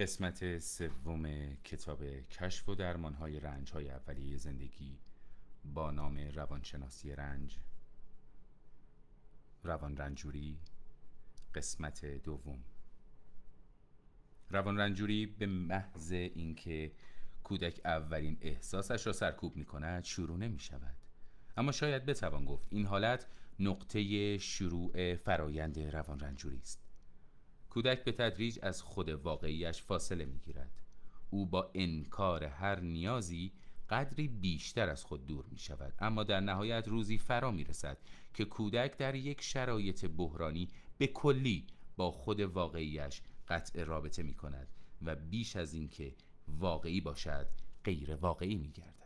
قسمت سوم کتاب کشف و درمانهای رنجهای اولیه زندگی با نام روانشناسی رنج. روان رنجوری قسمت دوم. روان رنجوری به محض اینکه کودک اولین احساسش را سرکوب می کند شروع نمی شود اما شاید بتوان گفت این حالت نقطه شروع فرایند روان رنجوری است. کودک به تدریج از خود واقعیش فاصله می گیرد او با انکار هر نیازی قدری بیشتر از خود دور می شود اما در نهایت روزی فرا می رسد که کودک در یک شرایط بحرانی به کلی با خود واقعیش قطع رابطه می کند و بیش از اینکه واقعی باشد غیر واقعی می گردد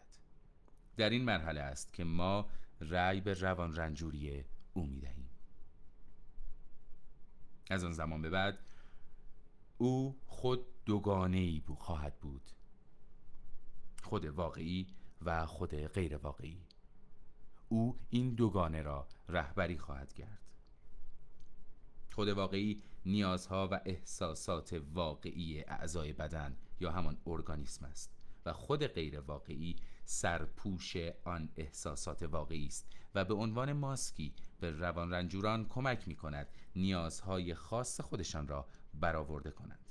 در این مرحله است که ما رأی به روان رنجوری او می دهیم از آن زمان به بعد او خود دوگانه ای خواهد بود. خود واقعی و خود غیر واقعی. او این دوگانه را رهبری خواهد کرد. خود واقعی نیازها و احساسات واقعی اعضای بدن یا همان ارگانیسم است و خود غیر واقعی سرپوش آن احساسات واقعی است و به عنوان ماسکی به روان رنجوران کمک می کند نیازهای خاص خودشان را برآورده کنند.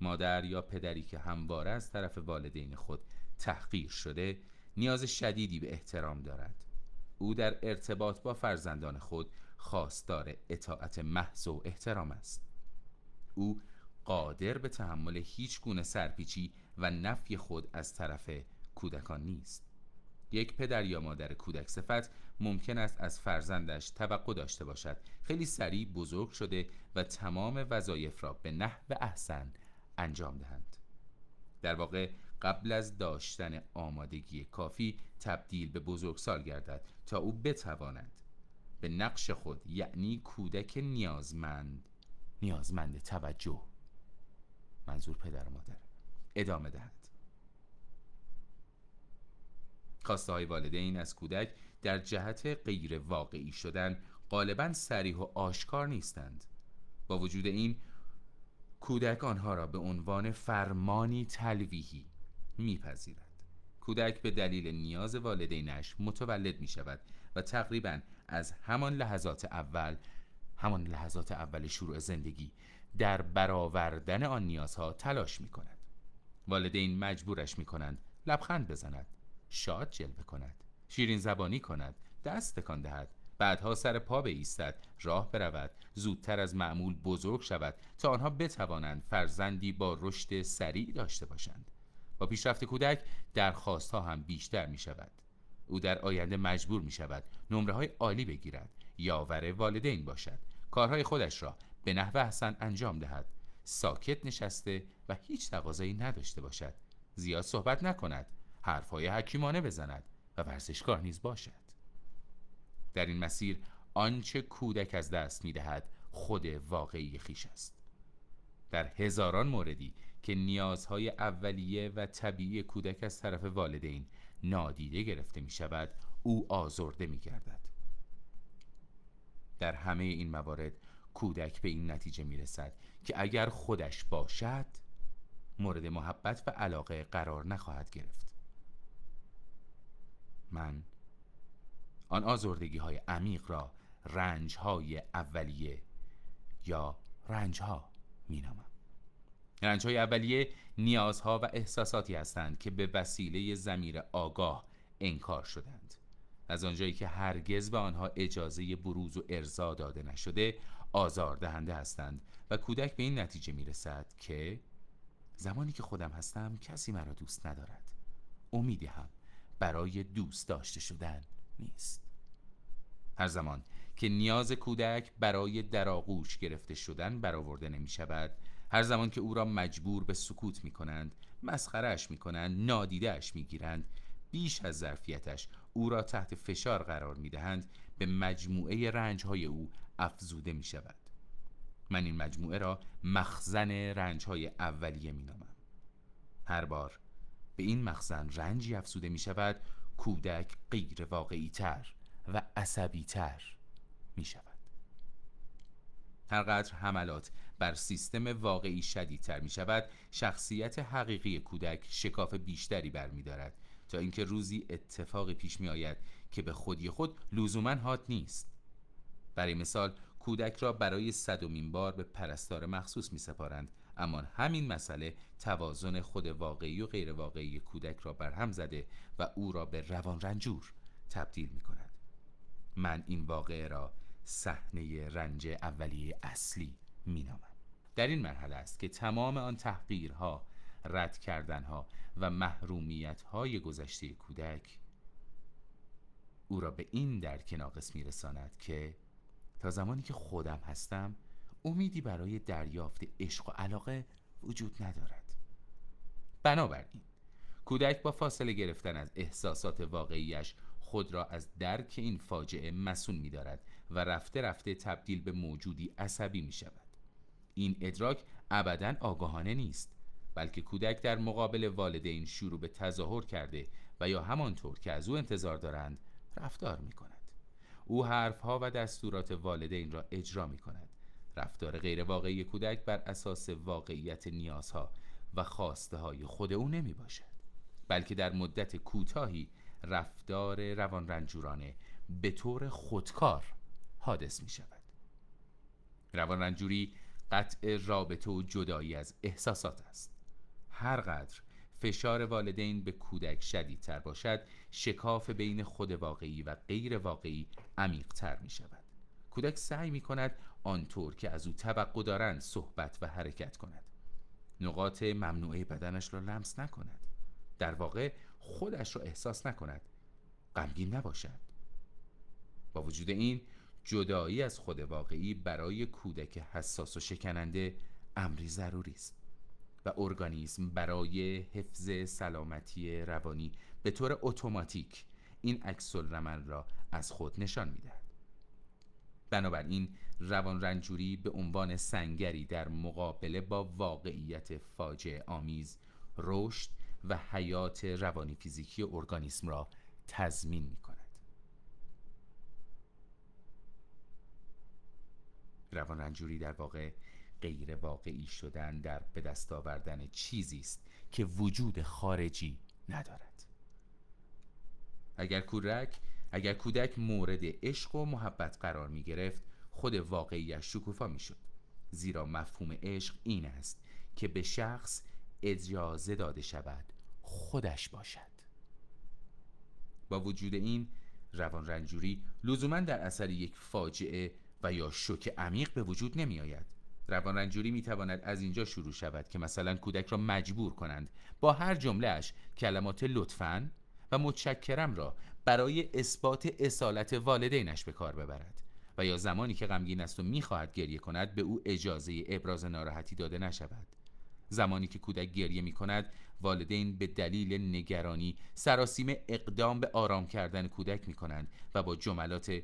مادر یا پدری که همواره از طرف والدین خود تحقیر شده نیاز شدیدی به احترام دارد. او در ارتباط با فرزندان خود خواستار اطاعت محض و احترام است. او قادر به تحمل هیچ گونه سرپیچی و نفی خود از طرف کودکان نیست. یک پدر یا مادر کودک صفت ممکن است از فرزندش توقع داشته باشد. خیلی سریع بزرگ شده و تمام وظایف را به نحو احسن انجام دهند. در واقع قبل از داشتن آمادگی کافی تبدیل به بزرگسال گردد تا او بتواند به نقش خود یعنی کودک نیازمند نیازمند توجه. منظور پدر و مادر. ادامه دهد خواسته های والدین از کودک در جهت غیر واقعی شدن غالبا سریح و آشکار نیستند. با وجود این کودک آنها را به عنوان فرمانی تلویحی میپذیرد. کودک به دلیل نیاز والدینش متولد می شود و تقریبا از همان لحظات اول همان لحظات اول شروع زندگی در برآوردن آن نیازها تلاش می کند والدین مجبورش می کنند لبخند بزند. شاد جلوه کند. شیرین زبانی کند. دست تکان دهد. بعدها سر پا بایستد. راه برود. زودتر از معمول بزرگ شود. تا آنها بتوانند فرزندی با رشد سریع داشته باشند. با پیشرفت کودک درخواست هم بیشتر می شود او در آینده مجبور می شود نمره های عالی بگیرد. یاور والدین باشد. کارهای خودش را به نحو احسن انجام دهد. ساکت نشسته و هیچ تقاضایی نداشته باشد. زیاد صحبت نکند. حرفهای حکیمانه بزند و ورزشکار نیز باشد. در این مسیر آنچه کودک از دست می دهد خود واقعی خیش است. در هزاران موردی که نیازهای اولیه و طبیعی کودک از طرف والدین نادیده گرفته می شود او آزرده می گردد در همه این موارد کودک به این نتیجه می رسد که اگر خودش باشد مورد محبت و علاقه قرار نخواهد گرفت. من. آن آزردگی های عمیق را رنج های اولیه یا رنج ها می نامم رنج های اولیه نیازها و احساساتی هستند که به وسیله زمیر آگاه انکار شدند. از آنجایی که هرگز به آنها اجازه بروز و ارضا داده نشده آزاردهنده هستند و کودک به این نتیجه می رسد که زمانی که خودم هستم کسی مرا دوست ندارد. امیدی هم برای دوست داشته شدن نیست. هر زمان که نیاز کودک برای در آغوش گرفته شدن برآورده نمی شود هر زمان که او را مجبور به سکوت می کنند مسخرش می کنند نادیدهش می گیرند بیش از ظرفیتش او را تحت فشار قرار می دهند به مجموعه رنج های او افزوده می شود. من این مجموعه را مخزن رنج های اولیه می نامم. هر بار به این مخزن رنجی افزوده می شود کودک غیر واقعی تر و عصبی تر می شود هرقدر حملات بر سیستم واقعی شدیدتر می شود شخصیت حقیقی کودک شکاف بیشتری برمیدارد. تا اینکه روزی اتفاقی پیش می آید که به خودی خود لزوما هات نیست. برای مثال کودک را برای صدومین بار به پرستار مخصوص می سپارند اما همین مسئله توازن خود واقعی و غیر واقعی کودک را برهم زده و او را به روان رنجور تبدیل می کند من این واقعه را صحنه رنج اولیه اصلی می نامم. در این مرحله است که تمام آن تحقیرها رد کردنها و محرومیت های گذشته کودک او را به این درک ناقص می رساند که تا زمانی که خودم هستم امیدی برای دریافت عشق و علاقه وجود ندارد. بنابراین کودک با فاصله گرفتن از احساسات واقعیش خود را از درک این فاجعه مسون می دارد و رفته رفته تبدیل به موجودی عصبی می شود این ادراک ابدا آگاهانه نیست بلکه کودک در مقابل والدین شروع به تظاهر کرده و یا همانطور که از او انتظار دارند رفتار می کند او حرفها و دستورات والدین را اجرا می کند رفتار غیر واقعی کودک بر اساس واقعیت نیازها و خواسته های خود او نمی باشد بلکه در مدت کوتاهی رفتار روان رنجورانه به طور خودکار حادث می شود روان رنجوری قطع رابطه و جدایی از احساسات است. هرقدر فشار والدین به کودک شدیدتر باشد شکاف بین خود واقعی و غیر واقعی عمیقتر می شود کودک سعی می کند آنطور که از او توقع دارند صحبت و حرکت کند. نقاط ممنوعه بدنش را لمس نکند. در واقع خودش را احساس نکند. غمگین نباشد. با وجود این جدایی از خود واقعی برای کودک حساس و شکننده امری ضروری است. و ارگانیسم برای حفظ سلامتی روانی به طور اتوماتیک این عکس را از خود نشان می‌دهد. بنابراین روان رنجوری به عنوان سنگری در مقابله با واقعیت فاجعه آمیز رشد و حیات روانی فیزیکی ارگانیسم را تضمین می کند روان رنجوری در واقع غیر واقعی شدن در به دست آوردن چیزی است که وجود خارجی ندارد. اگر کودک اگر کودک مورد عشق و محبت قرار می گرفت خود واقعیش شکوفا می شد. زیرا مفهوم عشق این است که به شخص اجازه داده شود خودش باشد. با وجود این روان رنجوری لزوما در اثر یک فاجعه و یا شوک عمیق به وجود نمی آید روان رنجوری می تواند از اینجا شروع شود که مثلا کودک را مجبور کنند. با هر جملهش کلمات لطفاً و متشکرم را برای اثبات اصالت والدینش به کار ببرد و یا زمانی که غمگین است و می‌خواهد گریه کند به او اجازه ابراز ناراحتی داده نشود. زمانی که کودک گریه می کند والدین به دلیل نگرانی سراسیم اقدام به آرام کردن کودک می کنند و با جملات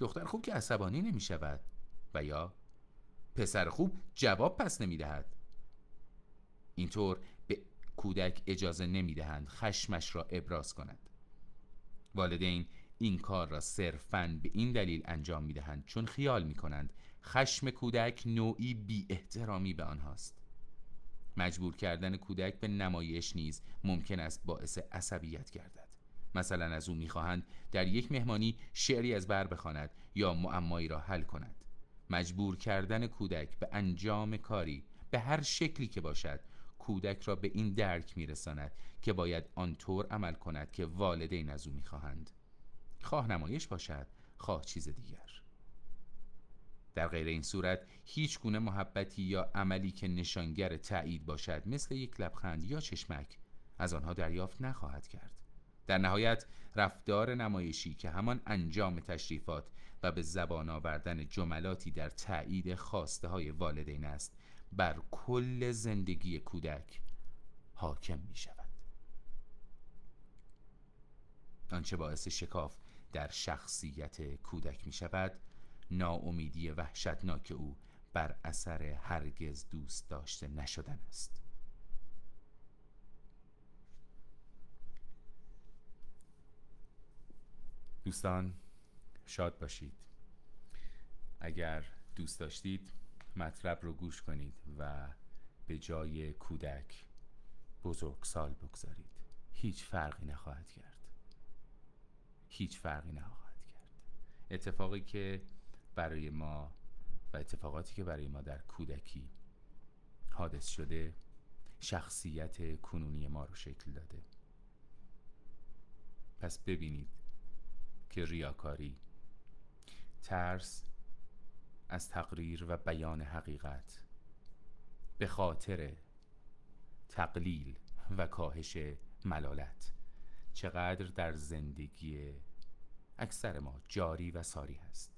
دختر خوب که عصبانی نمی شود و یا پسر خوب جواب پس نمی دهد اینطور به کودک اجازه نمی دهند خشمش را ابراز کند. والدین این کار را صرفاً به این دلیل انجام می دهند چون خیال می کنند خشم کودک نوعی بی احترامی به آنهاست. مجبور کردن کودک به نمایش نیز ممکن است باعث عصبیت گردد. مثلا از او می‌خواهند در یک مهمانی شعری از بر بخواند یا معمایی را حل کند. مجبور کردن کودک به انجام کاری به هر شکلی که باشد کودک را به این درک میرساند که باید آنطور عمل کند که والدین از او می‌خواهند. خواه نمایش باشد خواه چیز دیگر. در غیر این صورت هیچ گونه محبتی یا عملی که نشانگر تایید باشد مثل یک لبخند یا چشمک از آنها دریافت نخواهد کرد. در نهایت رفتار نمایشی که همان انجام تشریفات و به زبان آوردن جملاتی در تایید خواسته های والدین است بر کل زندگی کودک حاکم می شود آنچه باعث شکاف در شخصیت کودک می شود ناامیدی وحشتناک او بر اثر هرگز دوست داشته نشدن است. دوستان شاد باشید. اگر دوست داشتید مطلب رو گوش کنید و به جای کودک بزرگ سال بگذارید. هیچ فرقی نخواهد کرد. هیچ فرقی نخواهد کرد. اتفاقی که برای ما و اتفاقاتی که برای ما در کودکی حادث شده شخصیت کنونی ما رو شکل داده. پس ببینید که ریاکاری. ترس از تقریر و بیان حقیقت. به خاطر تقلیل و کاهش ملالت. چقدر در زندگی اکثر ما جاری و ساری هست.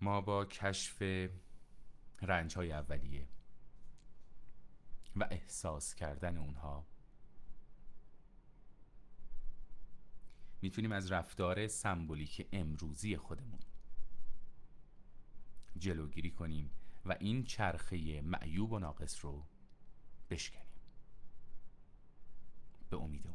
ما با کشف رنج های اولیه و احساس کردن اونها می‌تونیم از رفتار سمبولیک امروزی خودمون جلوگیری کنیم و این چرخه معیوب و ناقص رو بشکنیم. به امید